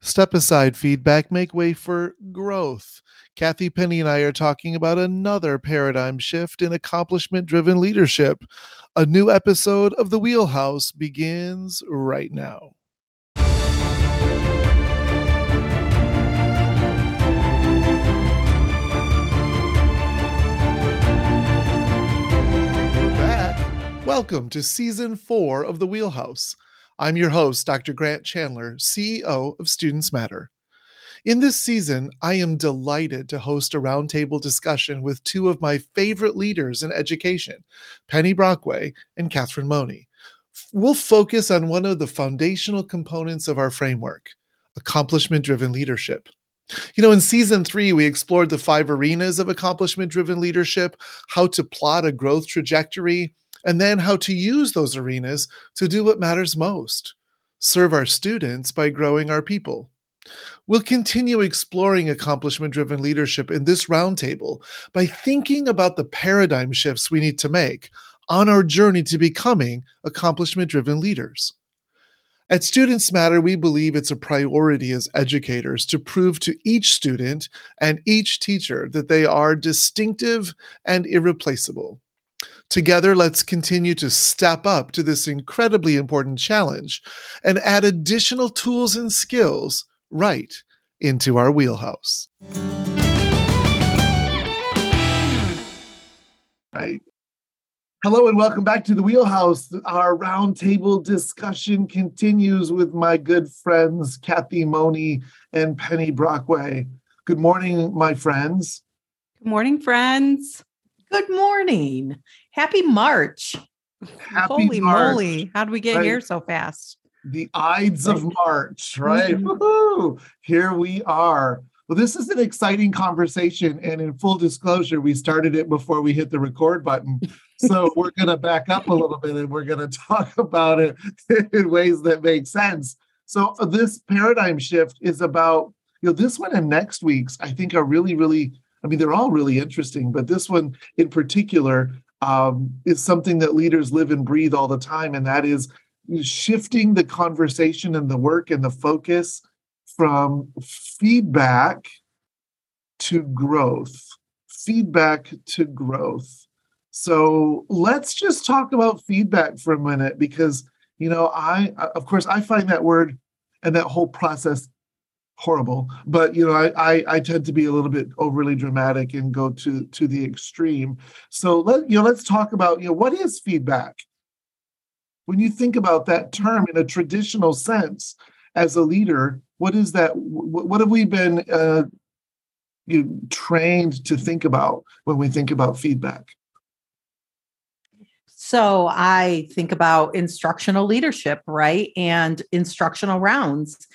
Step aside feedback, make way for growth. Kathy Penny and I are talking about another paradigm shift in accomplishment driven leadership. A new episode of The Wheelhouse begins right now. Welcome to season four of The Wheelhouse. I'm your host, Dr. Grant Chandler, CEO of Students Matter. In this season, I am delighted to host a roundtable discussion with two of my favorite leaders in education, Penny Brockway and Catherine Money. We'll focus on one of the foundational components of our framework accomplishment driven leadership. You know, in season three, we explored the five arenas of accomplishment driven leadership, how to plot a growth trajectory, and then how to use those arenas to do what matters most serve our students by growing our people. We'll continue exploring accomplishment driven leadership in this roundtable by thinking about the paradigm shifts we need to make on our journey to becoming accomplishment driven leaders. At Students Matter, we believe it's a priority as educators to prove to each student and each teacher that they are distinctive and irreplaceable. Together, let's continue to step up to this incredibly important challenge and add additional tools and skills right into our wheelhouse. Right. Hello and welcome back to the Wheelhouse. Our roundtable discussion continues with my good friends Kathy Money and Penny Brockway. Good morning, my friends. Good morning, friends. Good morning. Happy March. Happy Holy March. moly. How did we get Right. here so fast? The Ides of March, right? Mhm. Woohoo! Here we are. Well, this is an exciting conversation. And in full disclosure, we started it before we hit the record button. So we're going to back up a little bit and we're going to talk about it in ways that make sense. So uh, this paradigm shift is about, you know, this one and next week's, I think are really, really, I mean, they're all really interesting, but this one in particular um, is something that leaders live and breathe all the time. And that is shifting the conversation and the work and the focus from feedback to growth. Feedback to growth. So let's just talk about feedback for a minute because, you know, I, I- of course, I find that word and that whole process horrible but you know I, I i tend to be a little bit overly dramatic and go to to the extreme. So let you know let's talk about you know what is feedback? When you think about that term in a traditional sense as a leader what is that what, what have we been uh, you trained to think about when we think about feedback? So I think about instructional leadership, right? And instructional rounds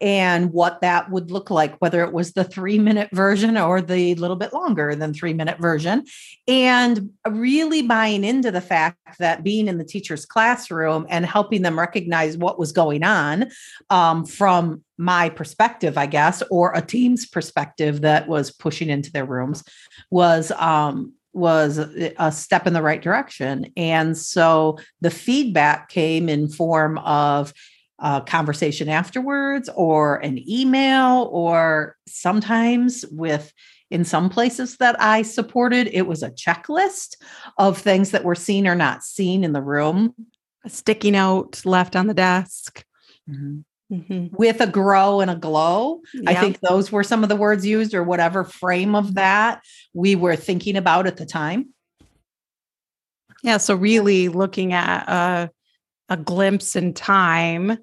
and what that would look like, whether it was the three minute version or the little bit longer than three minute version. And really buying into the fact that being in the teacher's classroom and helping them recognize what was going on um, from my perspective, I guess, or a team's perspective that was pushing into their rooms was um, was a step in the right direction. And so the feedback came in form of a conversation afterwards or an email or sometimes with in some places that I supported, it was a checklist of things that were seen or not seen in the room A sticky note left on the desk. Mhm. with a grow and a glow. I think those were some of the words used or whatever frame of that we were thinking about at the time. Yeah. So really looking at a, a glimpse in time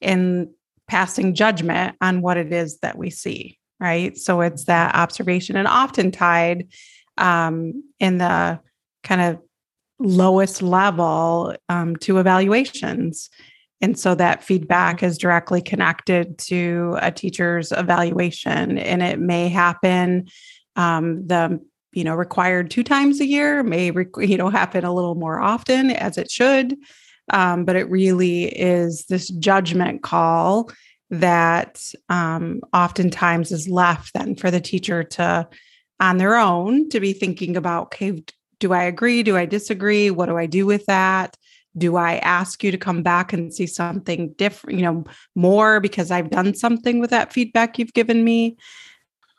and passing judgment on what it is that we see. Right. So it's that observation and often tied um, in the kind of lowest level um, to evaluations. And so that feedback is directly connected to a teacher's evaluation. And it may happen um, the you know required two times a year may you know happen a little more often as it should um, but it really is this judgment call that um, oftentimes is left then for the teacher to on their own to be thinking about okay do i agree do i disagree what do i do with that do I ask you to come back and see something different, you know, more because I've done something with that feedback you've given me?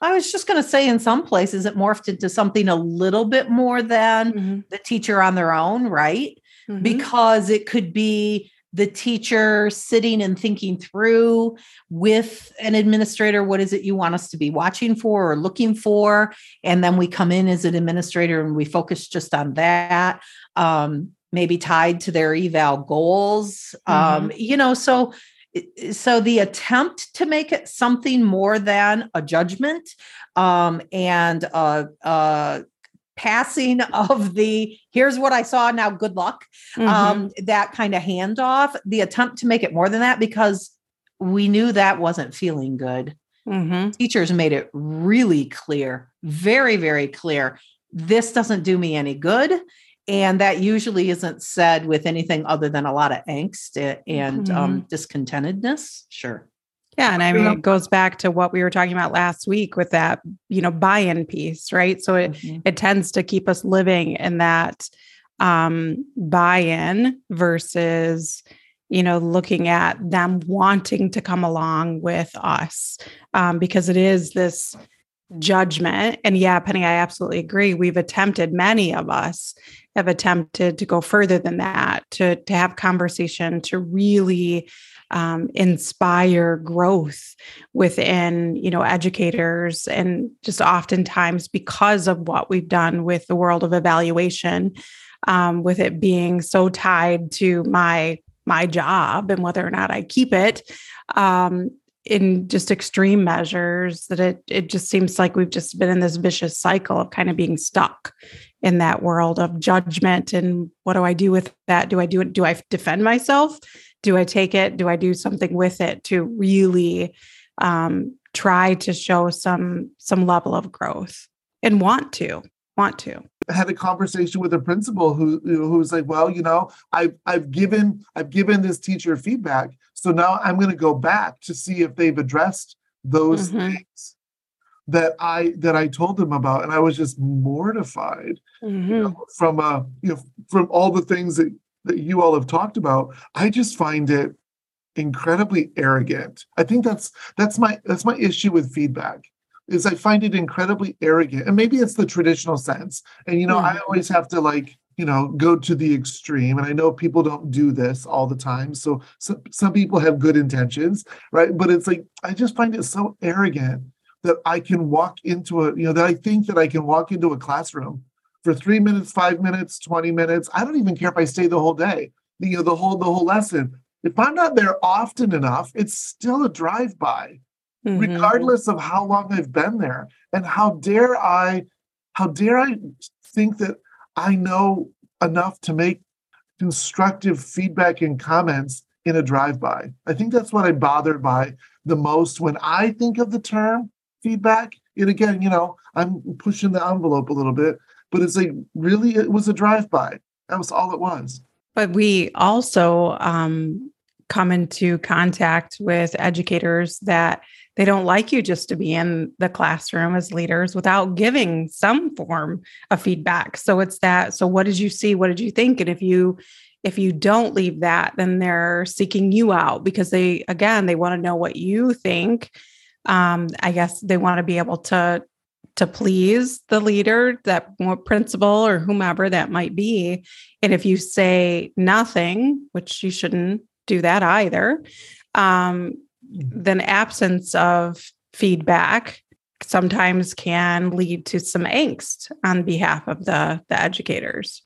I was just going to say, in some places, it morphed into something a little bit more than mm-hmm. the teacher on their own, right? Mm-hmm. Because it could be the teacher sitting and thinking through with an administrator what is it you want us to be watching for or looking for and then we come in as an administrator and we focus just on that um, maybe tied to their eval goals um, mm-hmm. you know so so the attempt to make it something more than a judgment um, and a, a, passing of the here's what I saw now good luck mm-hmm. um, that kind of handoff the attempt to make it more than that because we knew that wasn't feeling good mm-hmm. teachers made it really clear very very clear this doesn't do me any good and that usually isn't said with anything other than a lot of angst and um, mm-hmm. um, discontentedness sure yeah and i mean it goes back to what we were talking about last week with that you know buy-in piece right? So it mm-hmm. it tends to keep us living in that um buy-in versus you know looking at them wanting to come along with us um, because it is this judgment. And yeah penny i absolutely agree. We've attempted many of us have attempted to go further than that to to have conversation to really um, inspire growth within you know educators and just oftentimes because of what we've done with the world of evaluation um, with it being so tied to my my job and whether or not i keep it um, in just extreme measures that it it just seems like we've just been in this vicious cycle of kind of being stuck in that world of judgment and what do I do with that? Do I do it? Do I defend myself? Do I take it? Do I do something with it to really um, try to show some some level of growth and want to want to? I had a conversation with a principal who who was like, "Well, you know, I've I've given I've given this teacher feedback, so now I'm going to go back to see if they've addressed those mm-hmm. things." that I that I told them about, and I was just mortified mm-hmm. you know, from uh you know from all the things that that you all have talked about. I just find it incredibly arrogant. I think that's that's my that's my issue with feedback is I find it incredibly arrogant, and maybe it's the traditional sense. And you know, mm-hmm. I always have to like you know go to the extreme and i know people don't do this all the time so, so some people have good intentions right but it's like i just find it so arrogant that I can walk into a, you know, that I think that I can walk into a classroom for three minutes, five minutes, 20 minutes. I don't even care if I stay the whole day, you know, the whole, the whole lesson. If I'm not there often enough, it's still a drive-by, mm-hmm. regardless of how long I've been there. And how dare I, how dare I think that I know enough to make constructive feedback and comments in a drive-by. I think that's what I'm bothered by the most when I think of the term feedback. And again, you know, I'm pushing the envelope a little bit, but it's like really, it was a drive by. That was all it was. But we also um, come into contact with educators that they don't like you just to be in the classroom as leaders without giving some form of feedback. So it's that. So what did you see? What did you think? And if you if you don't leave that, then they're seeking you out because they again they want to know what you think um, I guess they want to be able to to please the leader, that principal or whomever that might be. And if you say nothing, which you shouldn't do that either, um, mm-hmm. then absence of feedback sometimes can lead to some angst on behalf of the the educators.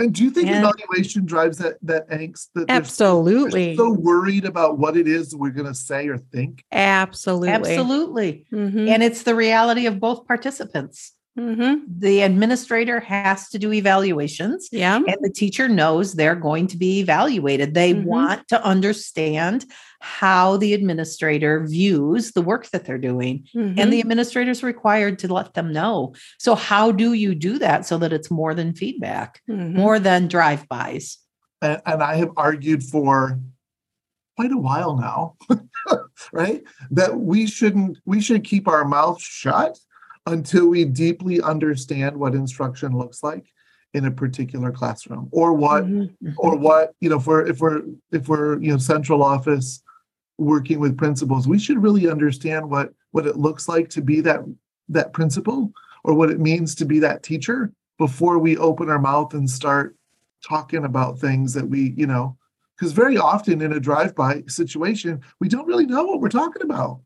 And do you think and evaluation drives that that angst? That absolutely. so worried about what it is we're going to say or think. Absolutely, absolutely. Mm-hmm. And it's the reality of both participants. Mm-hmm. The administrator has to do evaluations. Yeah. And the teacher knows they're going to be evaluated. They mm-hmm. want to understand how the administrator views the work that they're doing. Mm-hmm. And the mm-hmm. administrator is required to let them know. So, how do you do that so that it's more than feedback, mm-hmm. more than drive bys? And, and I have argued for quite a while now, right? That we shouldn't, we should keep our mouth shut until we deeply understand what instruction looks like in a particular classroom or what Mhm. or what you know if we're if we're if we're you know central office working with principals we should really understand what what it looks like to be that that principal or what it means to be that teacher before we open our mouth and start talking about things that we you know because very often in a drive-by situation we don't really know what we're talking about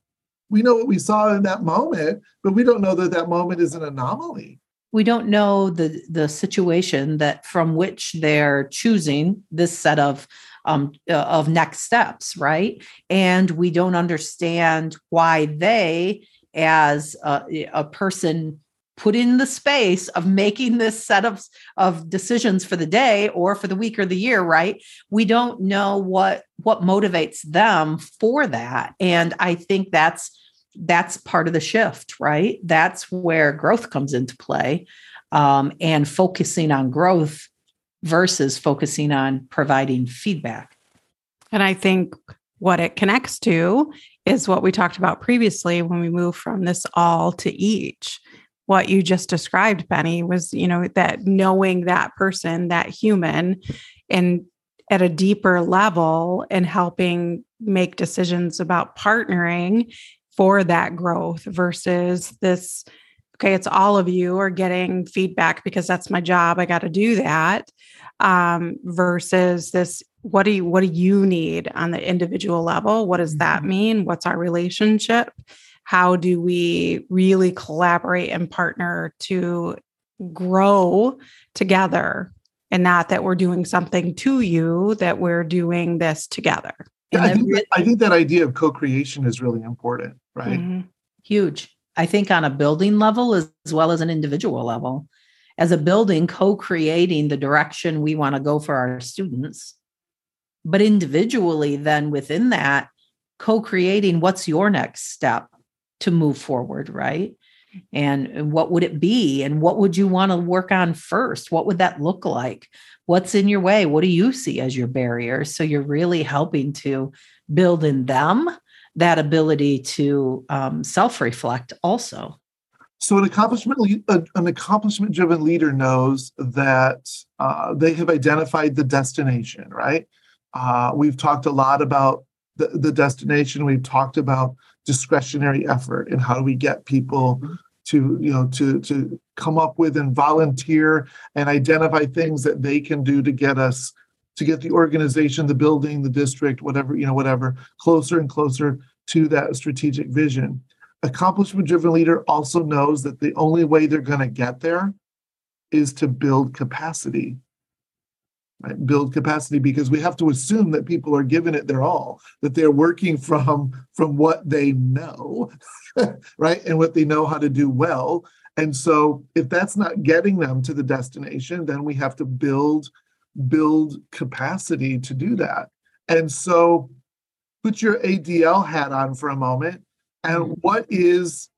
we know what we saw in that moment but we don't know that that moment is an anomaly. We don't know the the situation that from which they're choosing this set of um, uh, of next steps right? And we don't understand why they as a, a person put in the space of making this set of of decisions for the day or for the week or the year right? We don't know what what motivates them for that. And i think that's that's part of the shift right that's where growth comes into play um, and focusing on growth versus focusing on providing feedback And I think what it connects to is what we talked about previously when we move from this all to each. What you just described, Penny, was, you know, that knowing that person, that human, and at a deeper level and helping make decisions about partnering for that growth versus this okay it's all of you are getting feedback because that's my job i got to do that um, versus this what do you what do you need on the individual level? What does that Mhm. mean? What's our relationship? How do we really collaborate and partner to grow together and not that we're doing something to you that we're doing this together Yeah, I think, that, I think that idea of co-creation is really important, right? Mhm. huge. I think on a building level as, as well as an individual level. As a building co-creating the direction we want to go for our students. But individually then within that co-creating what's your next step to move forward right? And what would it be? And what would you want to work on first? What would that look like what's in your way what do you see as your barriers so you're really helping to build in them that ability to um, self-reflect also So an accomplishment an accomplishment driven leader knows that uh, they have identified the destination, right? Uh, we've talked a lot about the, the destination. We've talked about discretionary effort and how do we get people to you know to to come up with and volunteer and identify things that they can do to get us to get the organization the building the district whatever you know whatever closer and closer to that strategic vision. Accomplishment driven leader also knows that the only way they're going to get there is to build capacity right build capacity because we have to assume that people are giving it their all that they're working from from what they know right? And what they know how to do well. And so if that's not getting them to the destination then we have to build build capacity to do that. And so put your adl hat on for a moment and Mhm. what is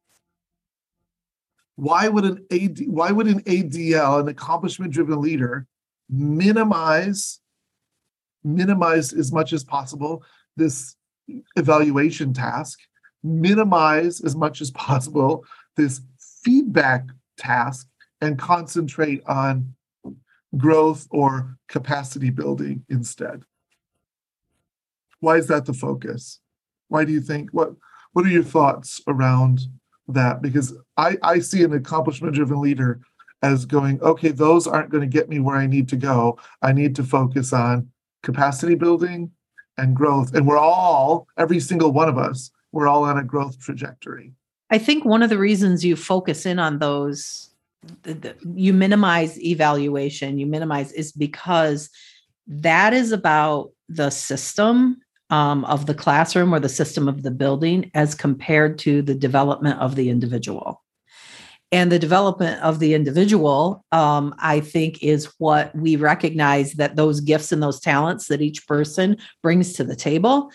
why would an AD, why would an ADL, an accomplishment driven leader, minimize minimize as much as possible this evaluation task, minimize as much as possible this feedback task, and concentrate on growth or capacity building instead? Why is that the focus? Why do you think what what are your thoughts around that? Because I, I see an accomplishment driven leader as going, okay, those aren't going to get me where I need to go. I need to focus on capacity building and growth. And we're all, every single one of us, we're all on a growth trajectory. I think one of the reasons you focus in on those, you minimize evaluation, you minimize is because that is about the system um, of the classroom or the system of the building as compared to the development of the individual. And the development of the individual, um, I think, is what we recognize that those gifts and those talents that each person brings to the table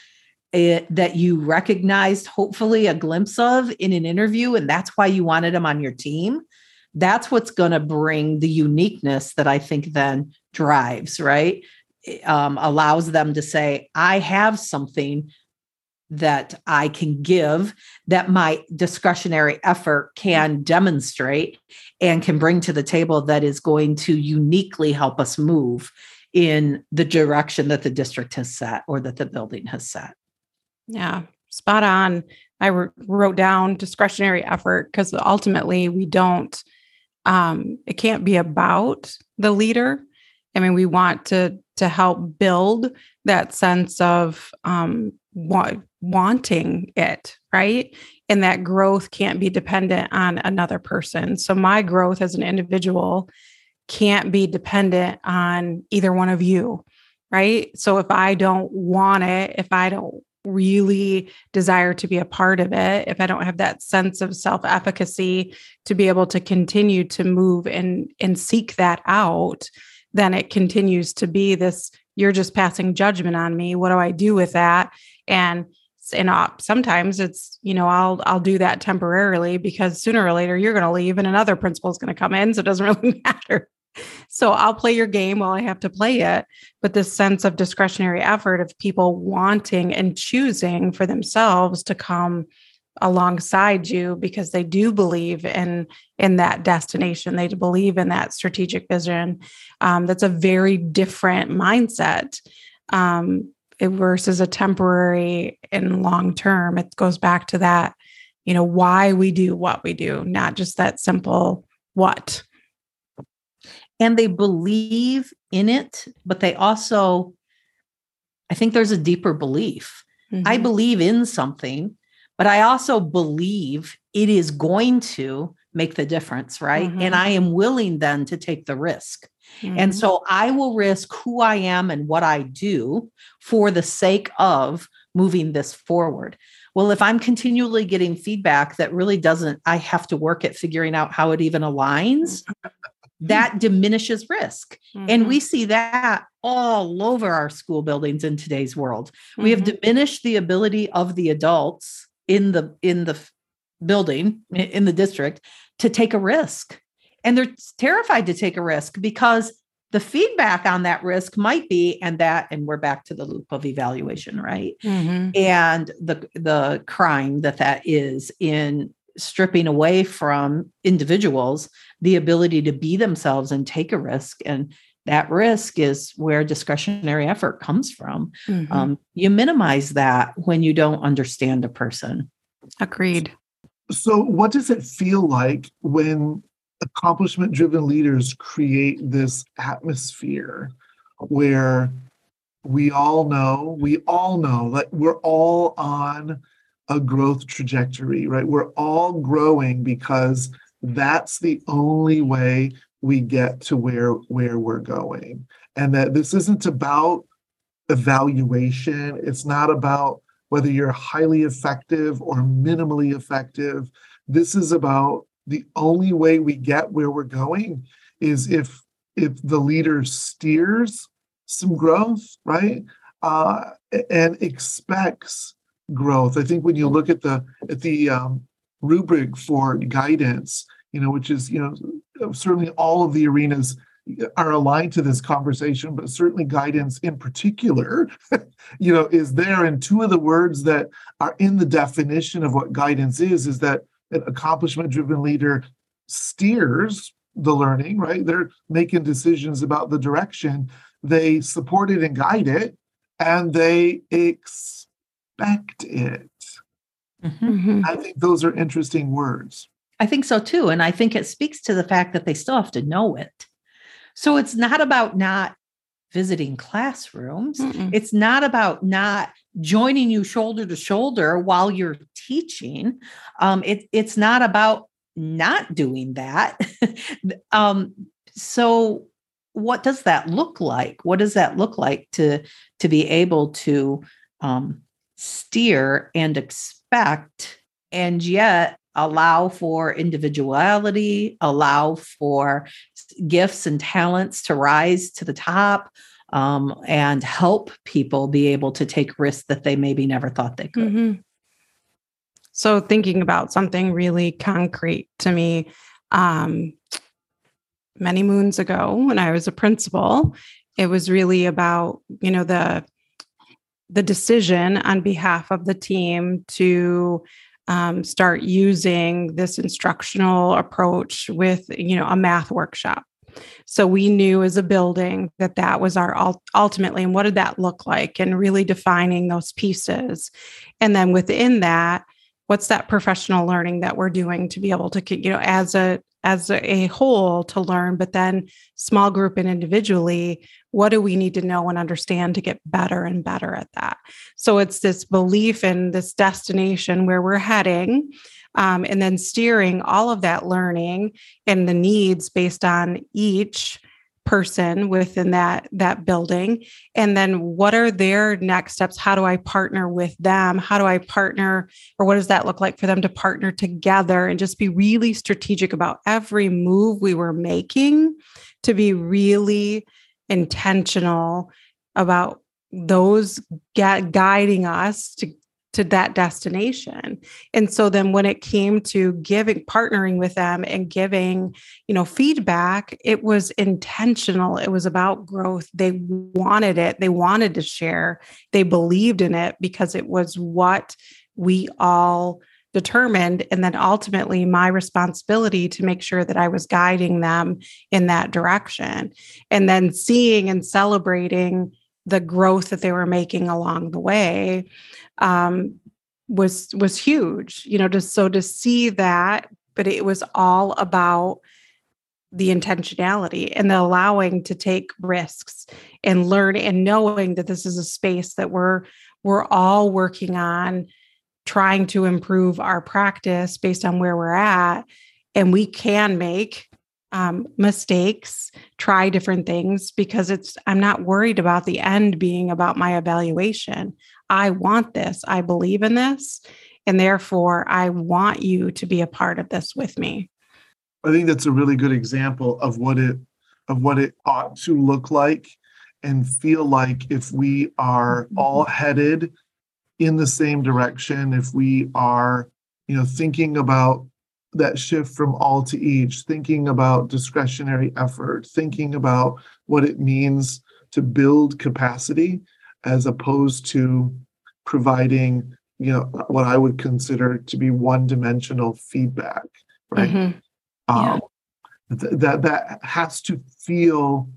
it, that you recognized hopefully a glimpse of in an interview and that's why you wanted them on your team. That's what's going to bring the uniqueness that i think then drives right? Um, allows them to say i have something that I can give, that my discretionary effort can demonstrate and can bring to the table that is going to uniquely help us move in the direction that the district has set or that the building has set. Yeah, spot on. I wrote down discretionary effort because ultimately we don't, um, it can't be about the leader. I mean, we want to to help build that sense of um, wa- wanting it, right? And that growth can't be dependent on another person. So my growth as an individual can't be dependent on either one of you, right? So if I don't want it, if I don't really desire to be a part of it, if I don't have that sense of self-efficacy to be able to continue to move and and seek that out, then it continues to be this you're just passing judgment on me. What do I do with that? And and uh, sometimes it's you know i'll i'll do that temporarily because sooner or later you're going to leave and another principal is going to come in so it doesn't really matter so I'll play your game while I have to play it. But this sense of discretionary effort of people wanting and choosing for themselves to come alongside you because they do believe in in that destination they believe in that strategic vision um, that's a very different mindset um, versus a temporary and long term it goes back to that you know why we do what we do not just that simple what and they believe in it, but they also, I think there's a deeper belief. Mm-hmm. I believe in something, but I also believe it is going to make the difference, right? Mm-hmm. And I am willing then to take the risk. Mm-hmm. And so I will risk who I am and what I do for the sake of moving this forward. Well, if I'm continually getting feedback that really doesn't, I have to work at figuring out how it even aligns. that diminishes risk. Mm-hmm. And we see that all over our school buildings in today's world. Mm-hmm. We have mm-hmm. diminished the ability of the adults in the in the building in the district to take a risk. And they're terrified to take a risk because the feedback on that risk might be and that and we're back to the loop of evaluation right mm-hmm. and the the crime that that is in stripping away from individuals the ability to be themselves and take a risk and that risk is where discretionary effort comes from mm-hmm. um, you minimize that when you don't understand a person agreed so what does it feel like when accomplishment driven leaders create this atmosphere where we all know we all know that we're all on a growth trajectory, right? We're all growing because that's the only way we get to where where we're going. And that this isn't about evaluation. It's not about whether you're highly effective or minimally effective. This is about the only way we get where we're going is if if the leader steers some growth, right? Uh, and expects growth. I think when you look at the at the um, rubric for guidance, you know, which is you know certainly all of the arenas are aligned to this conversation, but certainly guidance in particular, you know, is there. And two of the words that are in the definition of what guidance is is that an accomplishment-driven leader steers the learning, right? They're making decisions about the direction. They support it and guide it, and they expect it. Mm-hmm. mm-hmm. I think those are interesting words. I think so too. And I think it speaks to the fact that they still have to know it. So it's not about not visiting classrooms, Mm-mm. it's not about not joining you shoulder to shoulder while you're teaching. Um, it, it's not about not doing that. um, so what does that look like? What does that look like to to be able to um, steer and expect and yet allow for individuality, allow for gifts and talents to rise to the top, um, and help people be able to take risks that they maybe never thought they could. Mm-hmm. So, thinking about something really concrete to me, um, many moons ago when I was a principal, it was really about, you know, the the decision on behalf of the team to um, start using this instructional approach with you know a math workshop. So we knew as a building that that was our ultimately and what did that look like and really defining those pieces. And then within that what's that professional learning that we're doing to be able to you know as a as a whole to learn but then small group and individually what do we need to know and understand to get better and better at that? So it's this belief in this destination where we're heading um, and then steering all of that learning and the needs based on each person within that that building. And then what are their next steps? How do i partner with them? How do i partner or what does that look like for them to partner together and just be really strategic about every move we were making to be really intentional about those guiding us to to that destination. And so then when it came to giving partnering with them and giving, you know, feedback, it was intentional. It was about growth. They wanted it. They wanted to share. They believed in it because it was what we all determined and then ultimately my responsibility to make sure that I was guiding them in that direction. And then seeing and celebrating the growth that they were making along the way um, was was huge you know just so to see that but it was all about the intentionality and the allowing to take risks and learn and knowing that this is a space that we're we're all working on trying to improve our practice based on where we're at and we can make um, mistakes, try different things because it's, I'm not worried about the end being about my evaluation. I want this. I believe in this. And therefore, I want you to be a part of this with me. I think that's a really good example of what it of what it ought to look like and feel like if we are all mm-hmm. headed in the same direction, if we are, you know, thinking about that shift from all to each, thinking about discretionary effort, thinking about what it means to build capacity as opposed to providing, you know, what I would consider to be one-dimensional feedback, right? Mm-hmm. Yeah. Um, th- that that has to feel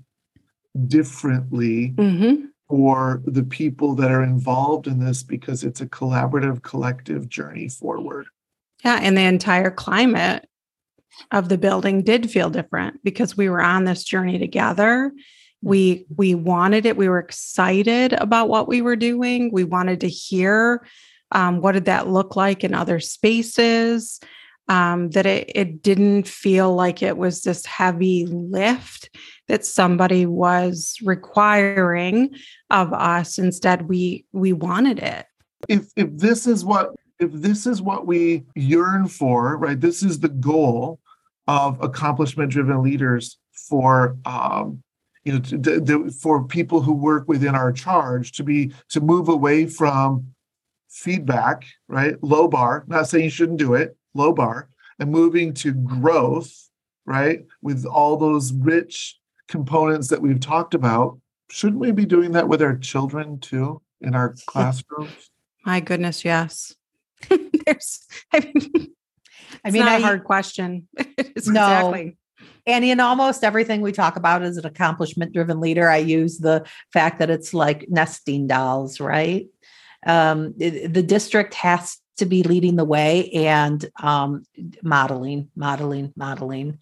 differently mm-hmm. For the people that are involved in this because it's a collaborative, collective journey forward. Yeah. And the entire climate of the building did feel different because we were on this journey together. We we wanted it. We were excited about what we were doing. We wanted to hear um, what did that look like in other spaces. Um, that it, it didn't feel like it was this heavy lift that somebody was requiring of us. Instead, we we wanted it. If if this is what if this is what we yearn for, right? This is the goal of accomplishment driven leaders for um, you know to, to, for people who work within our charge to be to move away from feedback right low bar not saying you shouldn't do it low bar and moving to growth right with all those rich components that we've talked about shouldn't we be doing that with our children too in our classrooms my goodness yes There's, I mean, I mean, not a hard question. no, exactly. And in almost everything we talk about as an accomplishment driven leader, I use the fact that it's like nesting dolls, right? Um, it, the district has to be leading the way and um, modeling, modeling, modeling.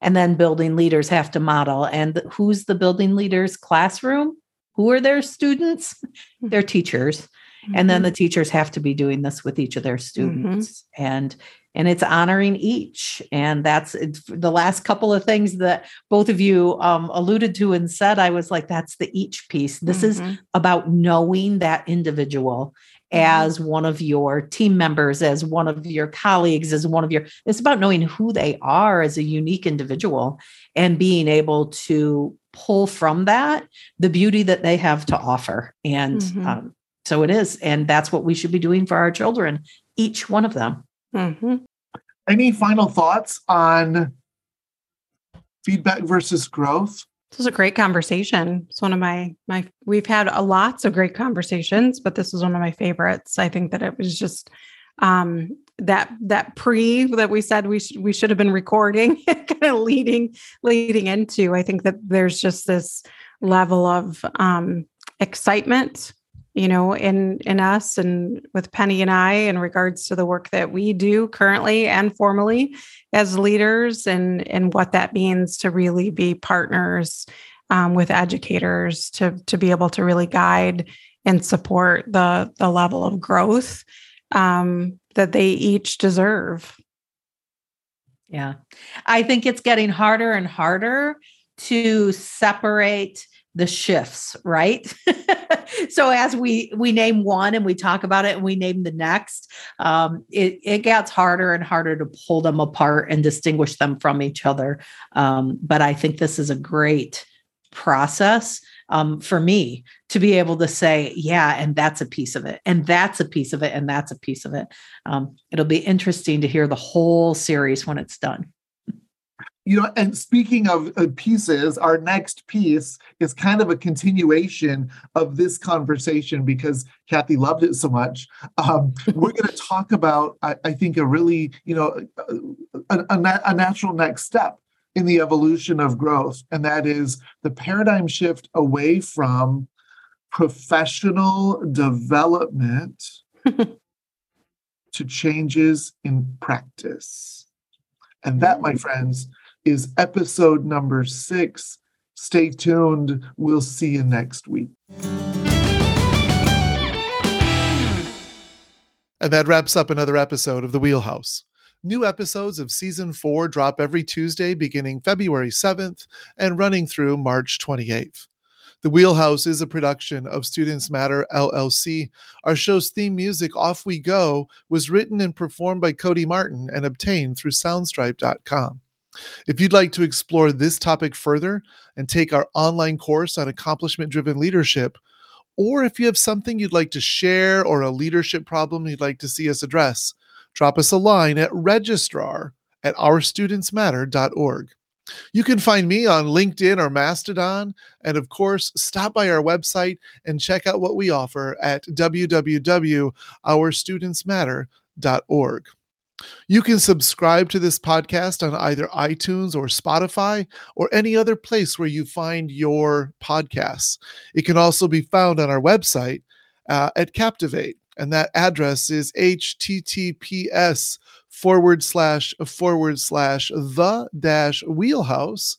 And then building leaders have to model. And who's the building leaders classroom? Who are their students? Their teachers mm-hmm. and then the mm-hmm. teachers have to be doing this with each of their students mm-hmm. and and it's honoring each and that's the last couple of things that both of you um, alluded to and said i was like that's the each piece this mm-hmm. is about knowing that individual mm-hmm. As one of your team members as one of your colleagues as one of your it's about knowing who they are as a unique individual and being able to pull from that the beauty that they have to offer and mm-hmm. um, so it is. And that's what we should be doing for our children, each one of them. Mm-hmm. Any final thoughts on feedback versus growth? This was a great conversation. It's one of my my we've had a lots of great conversations, but this was one of my favorites. I think that it was just um that that pre that we said we sh- we should have been recording kind of leading leading into. I think that there's just this level of um excitement you know in in us and with penny and i in regards to the work that we do currently and formally as leaders and and what that means to really be partners um, with educators to to be able to really guide and support the the level of growth um, that they each deserve. Yeah. I think it's getting harder and harder to separate the shifts right so as we we name one and we talk about it and we name the next um, it, it gets harder and harder to pull them apart and distinguish them from each other. Um, but i think this is a great process um, for me to be able to say yeah and that's a piece of it and that's a piece of it and that's a piece of it. Um, it'll be interesting to hear the whole series when it's done you know and speaking of pieces our next piece is kind of a continuation of this conversation because kathy loved it so much. Um, we're going to talk about I, I, think a really you know a, a, a natural next step in the evolution of growth and that is the paradigm shift away from professional development to changes in practice. And that my friends is episode number six. Stay tuned. We'll see you next week. And that wraps up another episode of The Wheelhouse. New episodes of season four drop every Tuesday beginning February 7th and running through March 28th. The Wheelhouse is a production of Students Matter LLC. Our show's theme music, Off We Go, was written and performed by Cody Martin and obtained through Soundstripe.com. If you'd like to explore this topic further and take our online course on accomplishment driven leadership, or if you have something you'd like to share or a leadership problem you'd like to see us address, drop us a line at registrar at ourstudentsmatter.org. You can find me on LinkedIn or Mastodon. And of course, stop by our website and check out what we offer at www.ourstudentsmatter.org. You can subscribe to this podcast on either iTunes or Spotify or any other place where you find your podcasts. It can also be found on our website uh, at Captivate, and that address is https forward slash forward slash the dash wheelhouse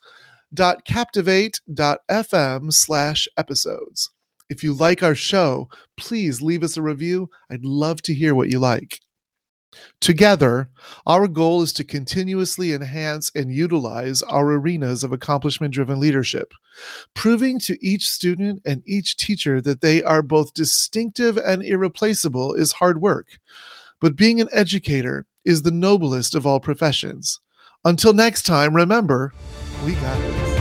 dot captivate dot fm slash episodes. If you like our show, please leave us a review. I'd love to hear what you like. Together, our goal is to continuously enhance and utilize our arenas of accomplishment driven leadership, proving to each student and each teacher that they are both distinctive and irreplaceable is hard work. But being an educator is the noblest of all professions. Until next time, remember, we got this.